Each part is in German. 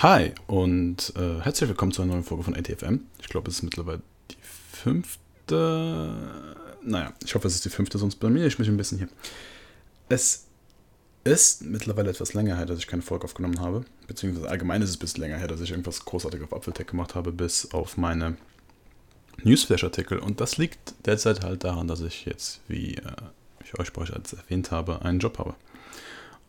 Hi und äh, herzlich willkommen zu einer neuen Folge von ATFM. Ich glaube, es ist mittlerweile die fünfte. Naja, ich hoffe, es ist die fünfte, sonst bei mir ich mich ein bisschen hier. Es ist mittlerweile etwas länger her, dass ich keine Folge aufgenommen habe. Beziehungsweise allgemein ist es ein bisschen länger her, dass ich irgendwas großartig auf Apfeltech gemacht habe, bis auf meine Newsflash-Artikel. Und das liegt derzeit halt daran, dass ich jetzt, wie äh, ich euch bereits erwähnt habe, einen Job habe.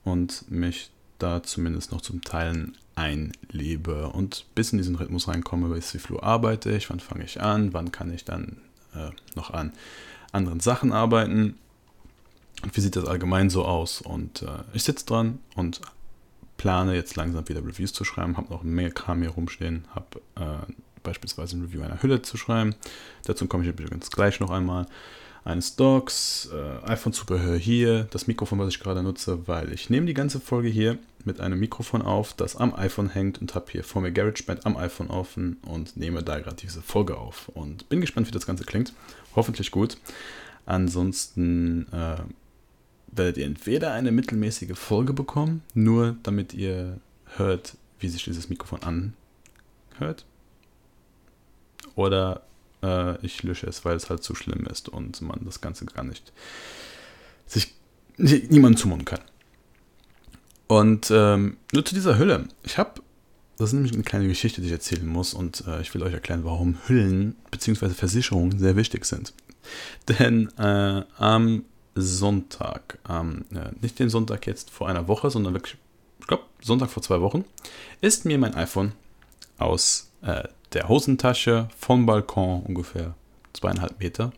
Und mich da zumindest noch zum Teilen einlebe und bis in diesen Rhythmus reinkomme, bis wie viel arbeite ich, wann fange ich an, wann kann ich dann äh, noch an anderen Sachen arbeiten und wie sieht das allgemein so aus. Und äh, ich sitze dran und plane jetzt langsam wieder Reviews zu schreiben, habe noch mehr Kram hier rumstehen, habe äh, beispielsweise ein Review einer Hülle zu schreiben. Dazu komme ich übrigens gleich noch einmal eines Docks, äh, iPhone-Zubehör hier, das Mikrofon, was ich gerade nutze, weil ich nehme die ganze Folge hier mit einem Mikrofon auf, das am iPhone hängt und habe hier vor mir GarageBand am iPhone offen und nehme da gerade diese Folge auf und bin gespannt, wie das Ganze klingt. Hoffentlich gut. Ansonsten äh, werdet ihr entweder eine mittelmäßige Folge bekommen, nur damit ihr hört, wie sich dieses Mikrofon anhört. Oder äh, ich lösche es, weil es halt zu schlimm ist und man das Ganze gar nicht sich niemand zumuten kann. Und ähm, nur zu dieser Hülle. Ich habe, das ist nämlich eine kleine Geschichte, die ich erzählen muss und äh, ich will euch erklären, warum Hüllen bzw. Versicherungen sehr wichtig sind. Denn äh, am Sonntag, ähm, nicht den Sonntag jetzt vor einer Woche, sondern wirklich, ich glaube, Sonntag vor zwei Wochen, ist mir mein iPhone aus äh, der Hosentasche vom Balkon ungefähr zweieinhalb Meter,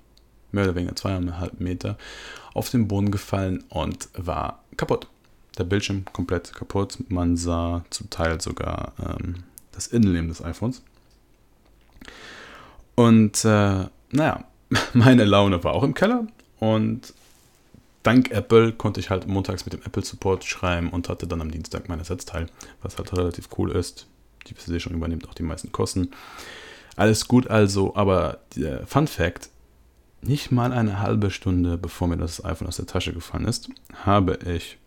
mehr oder weniger zweieinhalb Meter, auf den Boden gefallen und war kaputt. Der Bildschirm komplett kaputt. Man sah zum Teil sogar ähm, das Innenleben des iPhones. Und äh, naja, meine Laune war auch im Keller und dank Apple konnte ich halt montags mit dem Apple Support schreiben und hatte dann am Dienstag mein Ersatzteil, was halt relativ cool ist. Die Versicherung übernimmt auch die meisten Kosten. Alles gut also, aber der Fun Fact, nicht mal eine halbe Stunde bevor mir das iPhone aus der Tasche gefallen ist, habe ich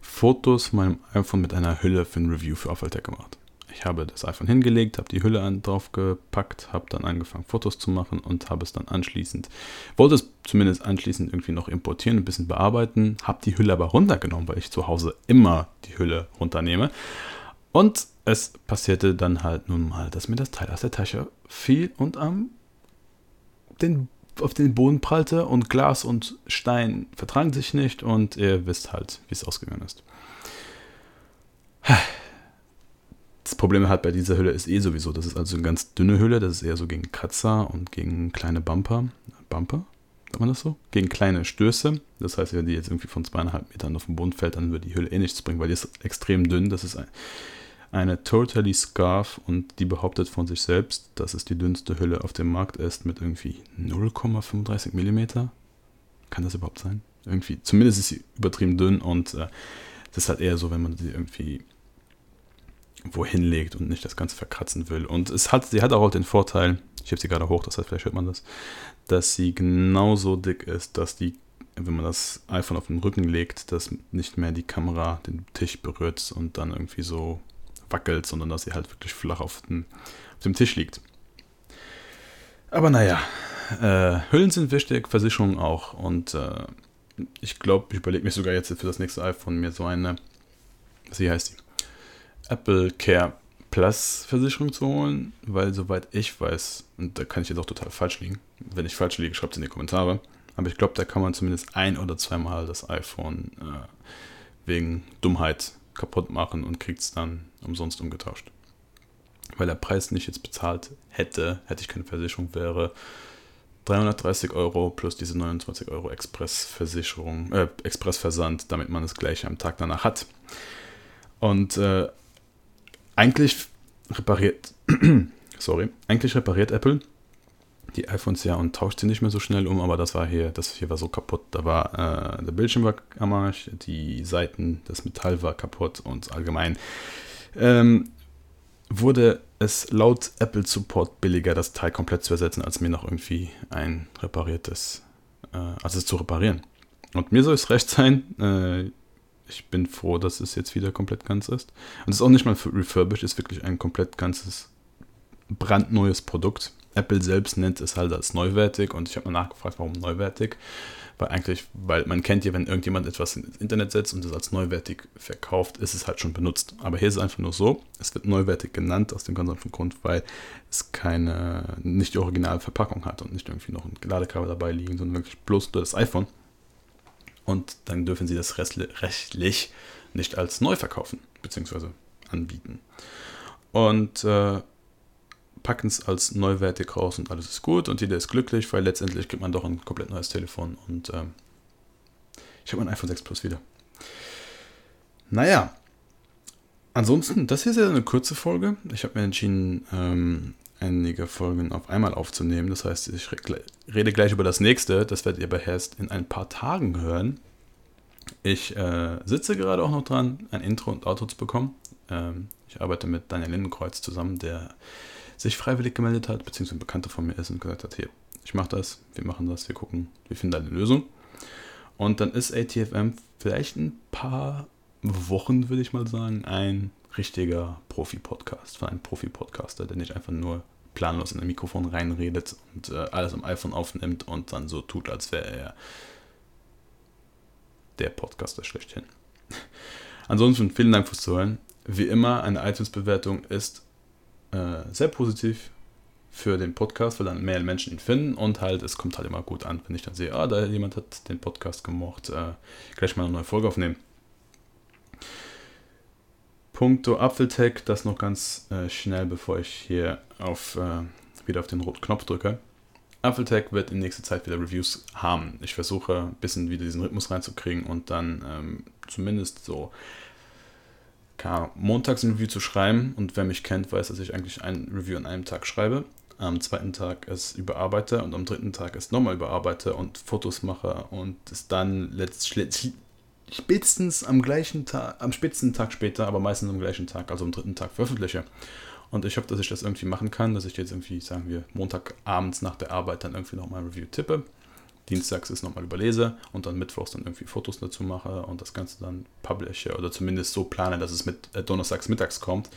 Fotos von meinem iPhone mit einer Hülle für ein Review für Affaltech gemacht. Ich habe das iPhone hingelegt, habe die Hülle drauf gepackt, habe dann angefangen Fotos zu machen und habe es dann anschließend, wollte es zumindest anschließend irgendwie noch importieren, ein bisschen bearbeiten, habe die Hülle aber runtergenommen, weil ich zu Hause immer die Hülle runternehme und es passierte dann halt nun mal, dass mir das Teil aus der Tasche fiel und am den, auf den Boden prallte und Glas und Stein vertragen sich nicht und ihr wisst halt, wie es ausgegangen ist. Das Problem halt bei dieser Hülle ist eh sowieso, das ist also eine ganz dünne Hülle, das ist eher so gegen Kratzer und gegen kleine Bumper. Bumper? Sagt man das so? Gegen kleine Stöße. Das heißt, wenn die jetzt irgendwie von zweieinhalb Metern auf den Boden fällt, dann würde die Hülle eh nichts bringen, weil die ist extrem dünn. Das ist ein, eine Totally Scarf und die behauptet von sich selbst, dass es die dünnste Hülle auf dem Markt ist mit irgendwie 0,35 mm. Kann das überhaupt sein? Irgendwie, zumindest ist sie übertrieben dünn und äh, das ist halt eher so, wenn man sie irgendwie wohin legt und nicht das Ganze verkratzen will. Und es hat, sie hat auch den Vorteil, ich habe sie gerade hoch, das heißt, vielleicht hört man das, dass sie genauso dick ist, dass die, wenn man das iPhone auf den Rücken legt, dass nicht mehr die Kamera den Tisch berührt und dann irgendwie so wackelt, sondern dass sie halt wirklich flach auf, den, auf dem Tisch liegt. Aber naja, äh, Hüllen sind wichtig, Versicherungen auch. Und äh, ich glaube, ich überlege mich sogar jetzt für das nächste iPhone mir so eine, wie heißt die? Apple Care Plus Versicherung zu holen, weil soweit ich weiß, und da kann ich jetzt auch total falsch liegen, wenn ich falsch liege, schreibt es in die Kommentare, aber ich glaube, da kann man zumindest ein oder zweimal das iPhone äh, wegen Dummheit kaputt machen und kriegt es dann umsonst umgetauscht. Weil der Preis nicht jetzt bezahlt hätte, hätte ich keine Versicherung, wäre 330 Euro plus diese 29 Euro Expressversicherung, äh, Expressversand, damit man es gleich am Tag danach hat. Und äh, eigentlich repariert, sorry, eigentlich repariert Apple die iPhones ja und tauscht sie nicht mehr so schnell um, aber das war hier, das hier war so kaputt. Da war äh, der Bildschirm war am Arsch, die Seiten, das Metall war kaputt und allgemein ähm, wurde es laut Apple Support billiger, das Teil komplett zu ersetzen, als mir noch irgendwie ein repariertes, äh, als es zu reparieren. Und mir soll es recht sein. Äh, ich bin froh, dass es jetzt wieder komplett ganz ist. Und es ist auch nicht mal refurbished, ist wirklich ein komplett ganzes, brandneues Produkt. Apple selbst nennt es halt als neuwertig und ich habe mal nachgefragt, warum neuwertig. Weil eigentlich, weil man kennt ja, wenn irgendjemand etwas ins Internet setzt und es als neuwertig verkauft, ist es halt schon benutzt. Aber hier ist es einfach nur so, es wird neuwertig genannt aus dem ganz einfachen Grund, weil es keine, nicht die originale Verpackung hat und nicht irgendwie noch ein Ladekabel dabei liegen, sondern wirklich bloß das iPhone. Und dann dürfen sie das rechtlich nicht als neu verkaufen, beziehungsweise anbieten. Und äh, packen es als neuwertig raus und alles ist gut und jeder ist glücklich, weil letztendlich kriegt man doch ein komplett neues Telefon und ähm, ich habe mein iPhone 6 Plus wieder. Naja, ansonsten, das hier ist ja eine kurze Folge. Ich habe mir entschieden, ähm, einige Folgen auf einmal aufzunehmen. Das heißt, ich rede gleich über das nächste. Das werdet ihr bei Herst in ein paar Tagen hören. Ich äh, sitze gerade auch noch dran, ein Intro und Outro zu bekommen. Ähm, ich arbeite mit Daniel Lindenkreuz zusammen, der sich freiwillig gemeldet hat, beziehungsweise ein Bekannter von mir ist und gesagt hat, hier, ich mache das, wir machen das, wir gucken, wir finden eine Lösung. Und dann ist ATFM vielleicht ein paar Wochen, würde ich mal sagen, ein richtiger Profi-Podcast, für einen Profi-Podcaster, der nicht einfach nur planlos in ein Mikrofon reinredet und äh, alles am iPhone aufnimmt und dann so tut, als wäre er der Podcaster schlechthin. Ansonsten vielen Dank fürs Zuhören. Wie immer, eine iTunes-Bewertung ist äh, sehr positiv für den Podcast, weil dann mehr Menschen ihn finden und halt, es kommt halt immer gut an, wenn ich dann sehe, ah, da jemand hat den Podcast gemocht, äh, gleich mal eine neue Folge aufnehmen. Punkto Apfeltech, das noch ganz äh, schnell, bevor ich hier auf, äh, wieder auf den roten Knopf drücke. Apfeltech wird in nächster Zeit wieder Reviews haben. Ich versuche ein bisschen wieder diesen Rhythmus reinzukriegen und dann ähm, zumindest so montags ein Review zu schreiben. Und wer mich kennt, weiß, dass ich eigentlich ein Review an einem Tag schreibe. Am zweiten Tag es überarbeite und am dritten Tag es nochmal überarbeite und Fotos mache und es dann letztlich spätestens am gleichen Tag, am spätsten Tag später, aber meistens am gleichen Tag, also am dritten Tag veröffentliche. Und ich hoffe, dass ich das irgendwie machen kann, dass ich jetzt irgendwie, sagen wir, Montagabends nach der Arbeit dann irgendwie nochmal ein Review tippe. Dienstags ist nochmal überlese und dann Mittwochs dann irgendwie Fotos dazu mache und das Ganze dann publische oder zumindest so plane, dass es mit äh, Donnerstags mittags kommt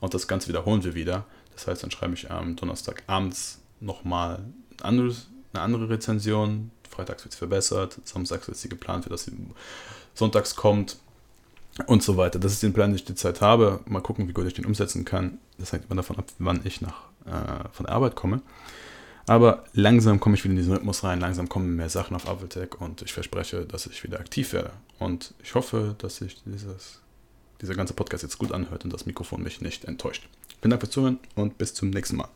und das Ganze wiederholen wir wieder. Das heißt, dann schreibe ich am Donnerstag abends nochmal ein eine andere Rezension. Freitags wird es verbessert, samstags wird sie geplant, für dass sie sonntags kommt und so weiter. Das ist den Plan, den ich die Zeit habe. Mal gucken, wie gut ich den umsetzen kann. Das hängt immer davon ab, wann ich nach, äh, von der Arbeit komme. Aber langsam komme ich wieder in diesen Rhythmus rein, langsam kommen mehr Sachen auf Avaltech und ich verspreche, dass ich wieder aktiv werde. Und ich hoffe, dass sich dieses, dieser ganze Podcast jetzt gut anhört und das Mikrofon mich nicht enttäuscht. Vielen Dank fürs Zuhören und bis zum nächsten Mal.